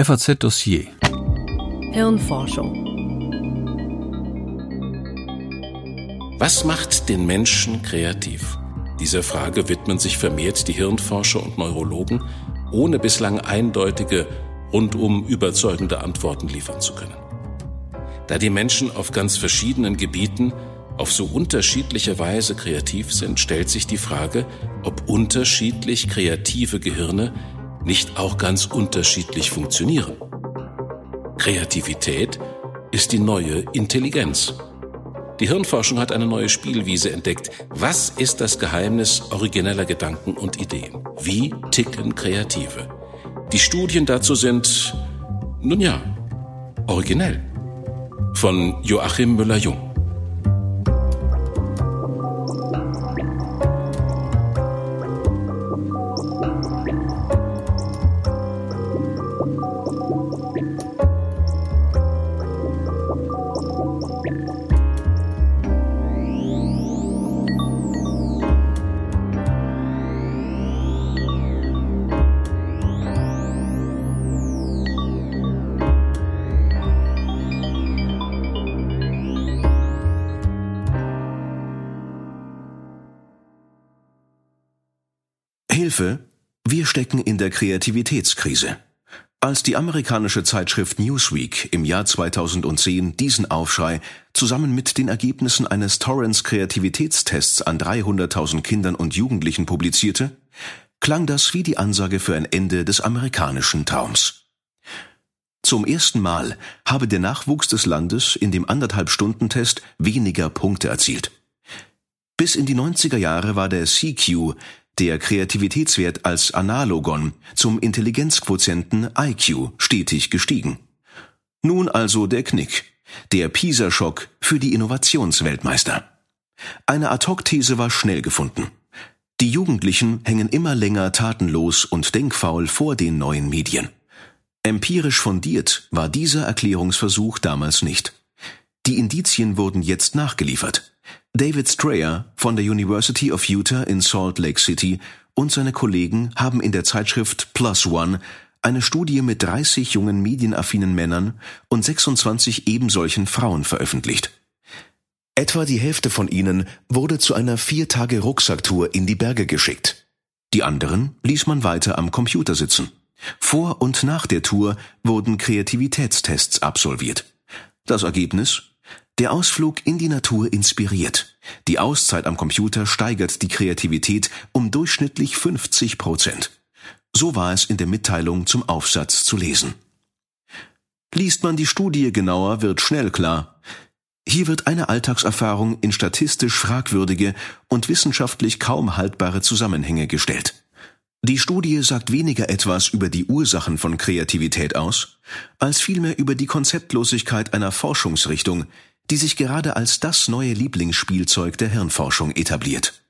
FAZ Dossier Hirnforschung Was macht den Menschen kreativ? Dieser Frage widmen sich vermehrt die Hirnforscher und Neurologen, ohne bislang eindeutige, rundum überzeugende Antworten liefern zu können. Da die Menschen auf ganz verschiedenen Gebieten auf so unterschiedliche Weise kreativ sind, stellt sich die Frage, ob unterschiedlich kreative Gehirne nicht auch ganz unterschiedlich funktionieren. Kreativität ist die neue Intelligenz. Die Hirnforschung hat eine neue Spielwiese entdeckt. Was ist das Geheimnis origineller Gedanken und Ideen? Wie ticken Kreative? Die Studien dazu sind, nun ja, originell. Von Joachim Müller-Jung. Hilfe, wir stecken in der Kreativitätskrise. Als die amerikanische Zeitschrift Newsweek im Jahr 2010 diesen Aufschrei zusammen mit den Ergebnissen eines Torrance Kreativitätstests an 300.000 Kindern und Jugendlichen publizierte, klang das wie die Ansage für ein Ende des amerikanischen Traums. Zum ersten Mal habe der Nachwuchs des Landes in dem Anderthalb-Stunden-Test weniger Punkte erzielt. Bis in die 90er Jahre war der CQ, der Kreativitätswert als Analogon zum Intelligenzquotienten IQ stetig gestiegen. Nun also der Knick, der PISA-Schock für die Innovationsweltmeister. Eine Ad-Hoc-These war schnell gefunden. Die Jugendlichen hängen immer länger tatenlos und denkfaul vor den neuen Medien. Empirisch fundiert war dieser Erklärungsversuch damals nicht. Die Indizien wurden jetzt nachgeliefert. David Strayer von der University of Utah in Salt Lake City und seine Kollegen haben in der Zeitschrift Plus One eine Studie mit 30 jungen medienaffinen Männern und 26 ebensolchen Frauen veröffentlicht. Etwa die Hälfte von ihnen wurde zu einer vier Tage Rucksacktour in die Berge geschickt. Die anderen ließ man weiter am Computer sitzen. Vor und nach der Tour wurden Kreativitätstests absolviert. Das Ergebnis? Der Ausflug in die Natur inspiriert. Die Auszeit am Computer steigert die Kreativität um durchschnittlich 50 Prozent. So war es in der Mitteilung zum Aufsatz zu lesen. Liest man die Studie genauer, wird schnell klar, hier wird eine Alltagserfahrung in statistisch fragwürdige und wissenschaftlich kaum haltbare Zusammenhänge gestellt. Die Studie sagt weniger etwas über die Ursachen von Kreativität aus, als vielmehr über die Konzeptlosigkeit einer Forschungsrichtung, die sich gerade als das neue Lieblingsspielzeug der Hirnforschung etabliert.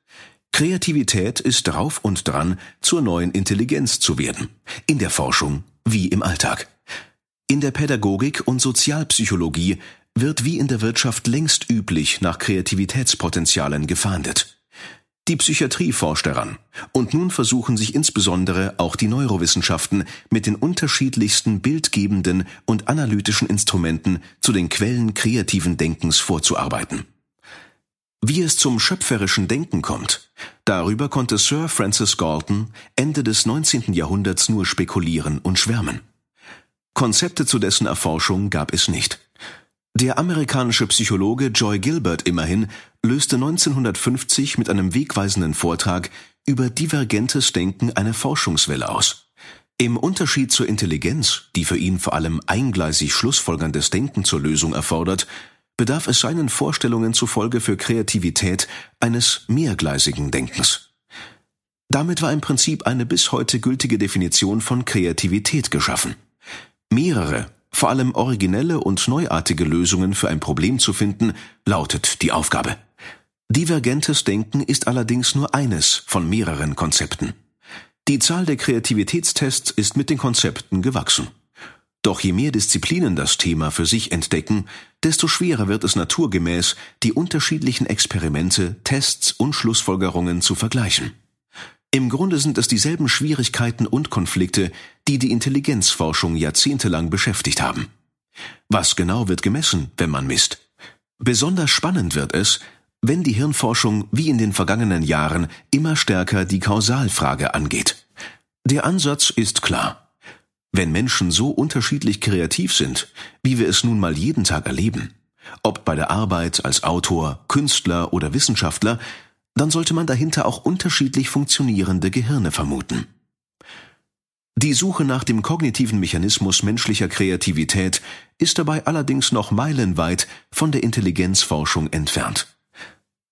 Kreativität ist drauf und dran, zur neuen Intelligenz zu werden. In der Forschung wie im Alltag. In der Pädagogik und Sozialpsychologie wird wie in der Wirtschaft längst üblich nach Kreativitätspotenzialen gefahndet. Die Psychiatrie forscht daran. Und nun versuchen sich insbesondere auch die Neurowissenschaften mit den unterschiedlichsten bildgebenden und analytischen Instrumenten zu den Quellen kreativen Denkens vorzuarbeiten. Wie es zum schöpferischen Denken kommt, darüber konnte Sir Francis Galton Ende des 19. Jahrhunderts nur spekulieren und schwärmen. Konzepte zu dessen Erforschung gab es nicht. Der amerikanische Psychologe Joy Gilbert immerhin löste 1950 mit einem wegweisenden Vortrag über divergentes Denken eine Forschungswelle aus. Im Unterschied zur Intelligenz, die für ihn vor allem eingleisig schlussfolgerndes Denken zur Lösung erfordert, bedarf es seinen Vorstellungen zufolge für Kreativität eines mehrgleisigen Denkens. Damit war im Prinzip eine bis heute gültige Definition von Kreativität geschaffen. Mehrere vor allem originelle und neuartige Lösungen für ein Problem zu finden, lautet die Aufgabe. Divergentes Denken ist allerdings nur eines von mehreren Konzepten. Die Zahl der Kreativitätstests ist mit den Konzepten gewachsen. Doch je mehr Disziplinen das Thema für sich entdecken, desto schwerer wird es naturgemäß, die unterschiedlichen Experimente, Tests und Schlussfolgerungen zu vergleichen. Im Grunde sind es dieselben Schwierigkeiten und Konflikte, die die Intelligenzforschung jahrzehntelang beschäftigt haben. Was genau wird gemessen, wenn man misst? Besonders spannend wird es, wenn die Hirnforschung wie in den vergangenen Jahren immer stärker die Kausalfrage angeht. Der Ansatz ist klar. Wenn Menschen so unterschiedlich kreativ sind, wie wir es nun mal jeden Tag erleben, ob bei der Arbeit als Autor, Künstler oder Wissenschaftler, dann sollte man dahinter auch unterschiedlich funktionierende Gehirne vermuten. Die Suche nach dem kognitiven Mechanismus menschlicher Kreativität ist dabei allerdings noch meilenweit von der Intelligenzforschung entfernt.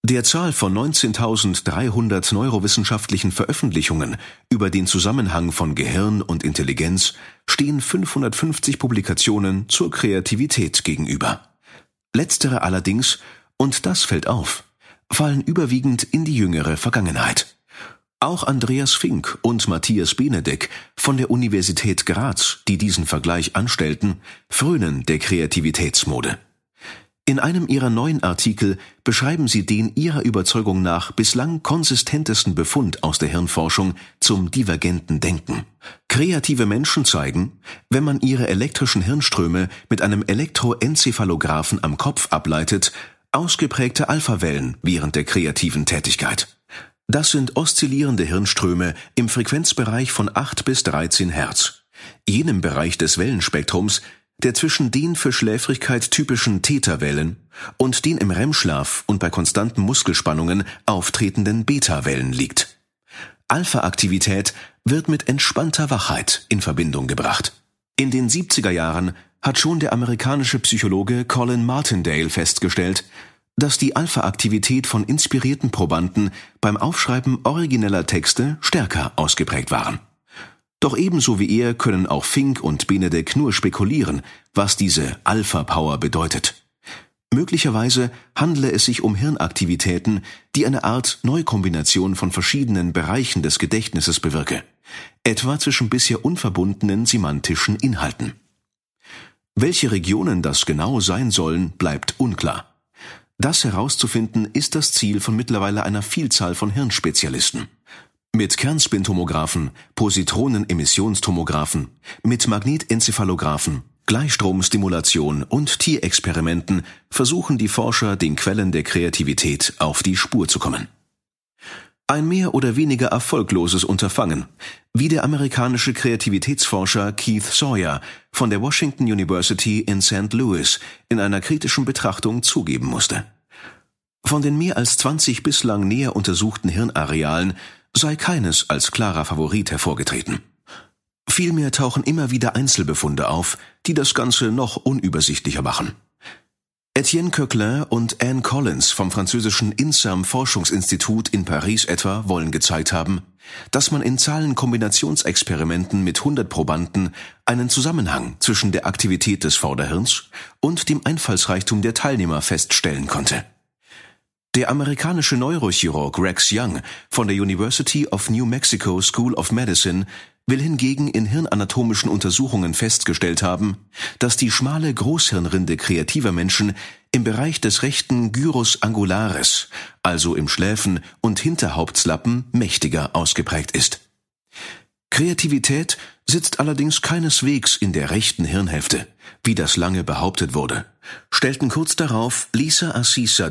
Der Zahl von 19.300 neurowissenschaftlichen Veröffentlichungen über den Zusammenhang von Gehirn und Intelligenz stehen 550 Publikationen zur Kreativität gegenüber. Letztere allerdings, und das fällt auf, fallen überwiegend in die jüngere Vergangenheit. Auch Andreas Fink und Matthias Benedek von der Universität Graz, die diesen Vergleich anstellten, frönen der Kreativitätsmode. In einem ihrer neuen Artikel beschreiben sie den ihrer Überzeugung nach bislang konsistentesten Befund aus der Hirnforschung zum divergenten Denken. Kreative Menschen zeigen, wenn man ihre elektrischen Hirnströme mit einem Elektroencephalographen am Kopf ableitet, ausgeprägte Alphawellen während der kreativen Tätigkeit. Das sind oszillierende Hirnströme im Frequenzbereich von 8 bis 13 Hertz, jenem Bereich des Wellenspektrums, der zwischen den für Schläfrigkeit typischen Theta-Wellen und den im REM-Schlaf und bei konstanten Muskelspannungen auftretenden Beta-Wellen liegt. Alpha-Aktivität wird mit entspannter Wachheit in Verbindung gebracht. In den 70er Jahren hat schon der amerikanische Psychologe Colin Martindale festgestellt, dass die Alpha-Aktivität von inspirierten Probanden beim Aufschreiben origineller Texte stärker ausgeprägt waren. Doch ebenso wie er können auch Fink und Benedek nur spekulieren, was diese Alpha-Power bedeutet. Möglicherweise handle es sich um Hirnaktivitäten, die eine Art Neukombination von verschiedenen Bereichen des Gedächtnisses bewirke, etwa zwischen bisher unverbundenen semantischen Inhalten. Welche Regionen das genau sein sollen, bleibt unklar. Das herauszufinden ist das Ziel von mittlerweile einer Vielzahl von Hirnspezialisten. Mit Kernspintomographen, Positronenemissiontomographen, mit Magnetencephalographen, Gleichstromstimulation und Tierexperimenten versuchen die Forscher, den Quellen der Kreativität auf die Spur zu kommen. Ein mehr oder weniger erfolgloses Unterfangen, wie der amerikanische Kreativitätsforscher Keith Sawyer von der Washington University in St. Louis in einer kritischen Betrachtung zugeben musste. Von den mehr als 20 bislang näher untersuchten Hirnarealen sei keines als klarer Favorit hervorgetreten. Vielmehr tauchen immer wieder Einzelbefunde auf, die das Ganze noch unübersichtlicher machen. Etienne Coquelin und Anne Collins vom französischen INSERM Forschungsinstitut in Paris etwa wollen gezeigt haben, dass man in Zahlenkombinationsexperimenten mit 100 Probanden einen Zusammenhang zwischen der Aktivität des Vorderhirns und dem Einfallsreichtum der Teilnehmer feststellen konnte. Der amerikanische Neurochirurg Rex Young von der University of New Mexico School of Medicine will hingegen in hiranatomischen Untersuchungen festgestellt haben, dass die schmale Großhirnrinde kreativer Menschen im Bereich des rechten Gyrus angularis, also im Schläfen- und Hinterhauptslappen, mächtiger ausgeprägt ist. Kreativität sitzt allerdings keineswegs in der rechten Hirnhälfte, wie das lange behauptet wurde, stellten kurz darauf Lisa Assis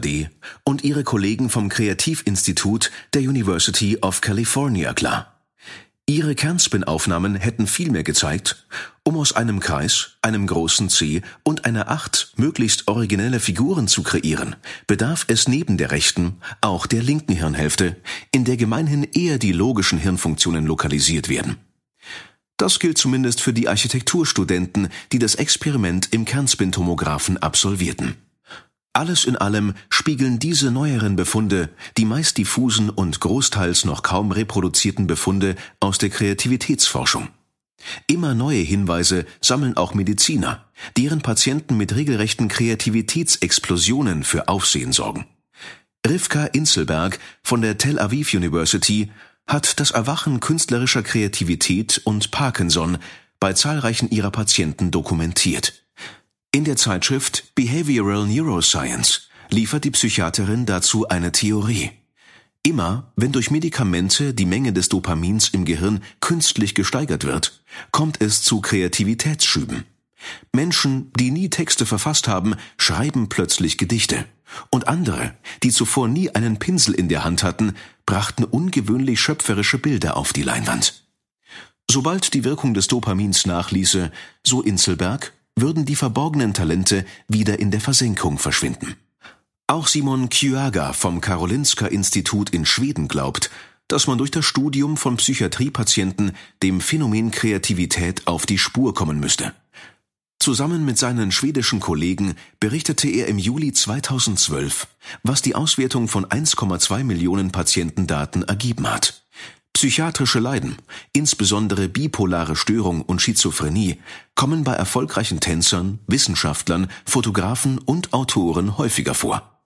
und ihre Kollegen vom Kreativinstitut der University of California klar. Ihre Kernspin-Aufnahmen hätten vielmehr gezeigt, um aus einem Kreis, einem großen C und einer Acht möglichst originelle Figuren zu kreieren, bedarf es neben der rechten auch der linken Hirnhälfte, in der gemeinhin eher die logischen Hirnfunktionen lokalisiert werden. Das gilt zumindest für die Architekturstudenten, die das Experiment im Kernspintomographen absolvierten. Alles in allem spiegeln diese neueren Befunde die meist diffusen und großteils noch kaum reproduzierten Befunde aus der Kreativitätsforschung. Immer neue Hinweise sammeln auch Mediziner, deren Patienten mit regelrechten Kreativitätsexplosionen für Aufsehen sorgen. Rivka Inselberg von der Tel Aviv University hat das Erwachen künstlerischer Kreativität und Parkinson bei zahlreichen ihrer Patienten dokumentiert. In der Zeitschrift Behavioral Neuroscience liefert die Psychiaterin dazu eine Theorie. Immer, wenn durch Medikamente die Menge des Dopamins im Gehirn künstlich gesteigert wird, kommt es zu Kreativitätsschüben. Menschen, die nie Texte verfasst haben, schreiben plötzlich Gedichte. Und andere, die zuvor nie einen Pinsel in der Hand hatten, brachten ungewöhnlich schöpferische Bilder auf die Leinwand. Sobald die Wirkung des Dopamins nachließe, so Inselberg, würden die verborgenen Talente wieder in der Versenkung verschwinden. Auch Simon Kyaga vom Karolinska Institut in Schweden glaubt, dass man durch das Studium von Psychiatriepatienten dem Phänomen Kreativität auf die Spur kommen müsste. Zusammen mit seinen schwedischen Kollegen berichtete er im Juli 2012, was die Auswertung von 1,2 Millionen Patientendaten ergeben hat. Psychiatrische Leiden, insbesondere bipolare Störung und Schizophrenie, kommen bei erfolgreichen Tänzern, Wissenschaftlern, Fotografen und Autoren häufiger vor.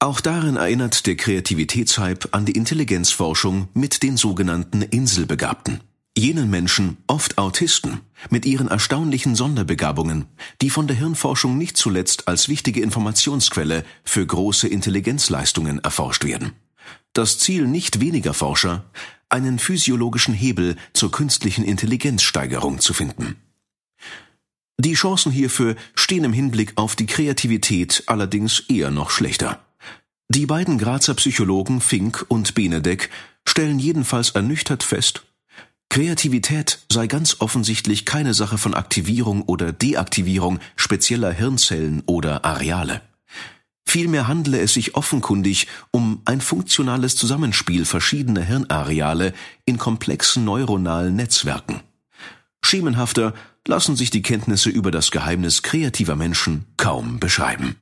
Auch darin erinnert der Kreativitätshype an die Intelligenzforschung mit den sogenannten Inselbegabten. Jenen Menschen, oft Autisten, mit ihren erstaunlichen Sonderbegabungen, die von der Hirnforschung nicht zuletzt als wichtige Informationsquelle für große Intelligenzleistungen erforscht werden. Das Ziel nicht weniger Forscher, einen physiologischen Hebel zur künstlichen Intelligenzsteigerung zu finden. Die Chancen hierfür stehen im Hinblick auf die Kreativität allerdings eher noch schlechter. Die beiden Grazer Psychologen Fink und Benedek stellen jedenfalls ernüchtert fest, Kreativität sei ganz offensichtlich keine Sache von Aktivierung oder Deaktivierung spezieller Hirnzellen oder Areale. Vielmehr handle es sich offenkundig um ein funktionales Zusammenspiel verschiedener Hirnareale in komplexen neuronalen Netzwerken. Schemenhafter lassen sich die Kenntnisse über das Geheimnis kreativer Menschen kaum beschreiben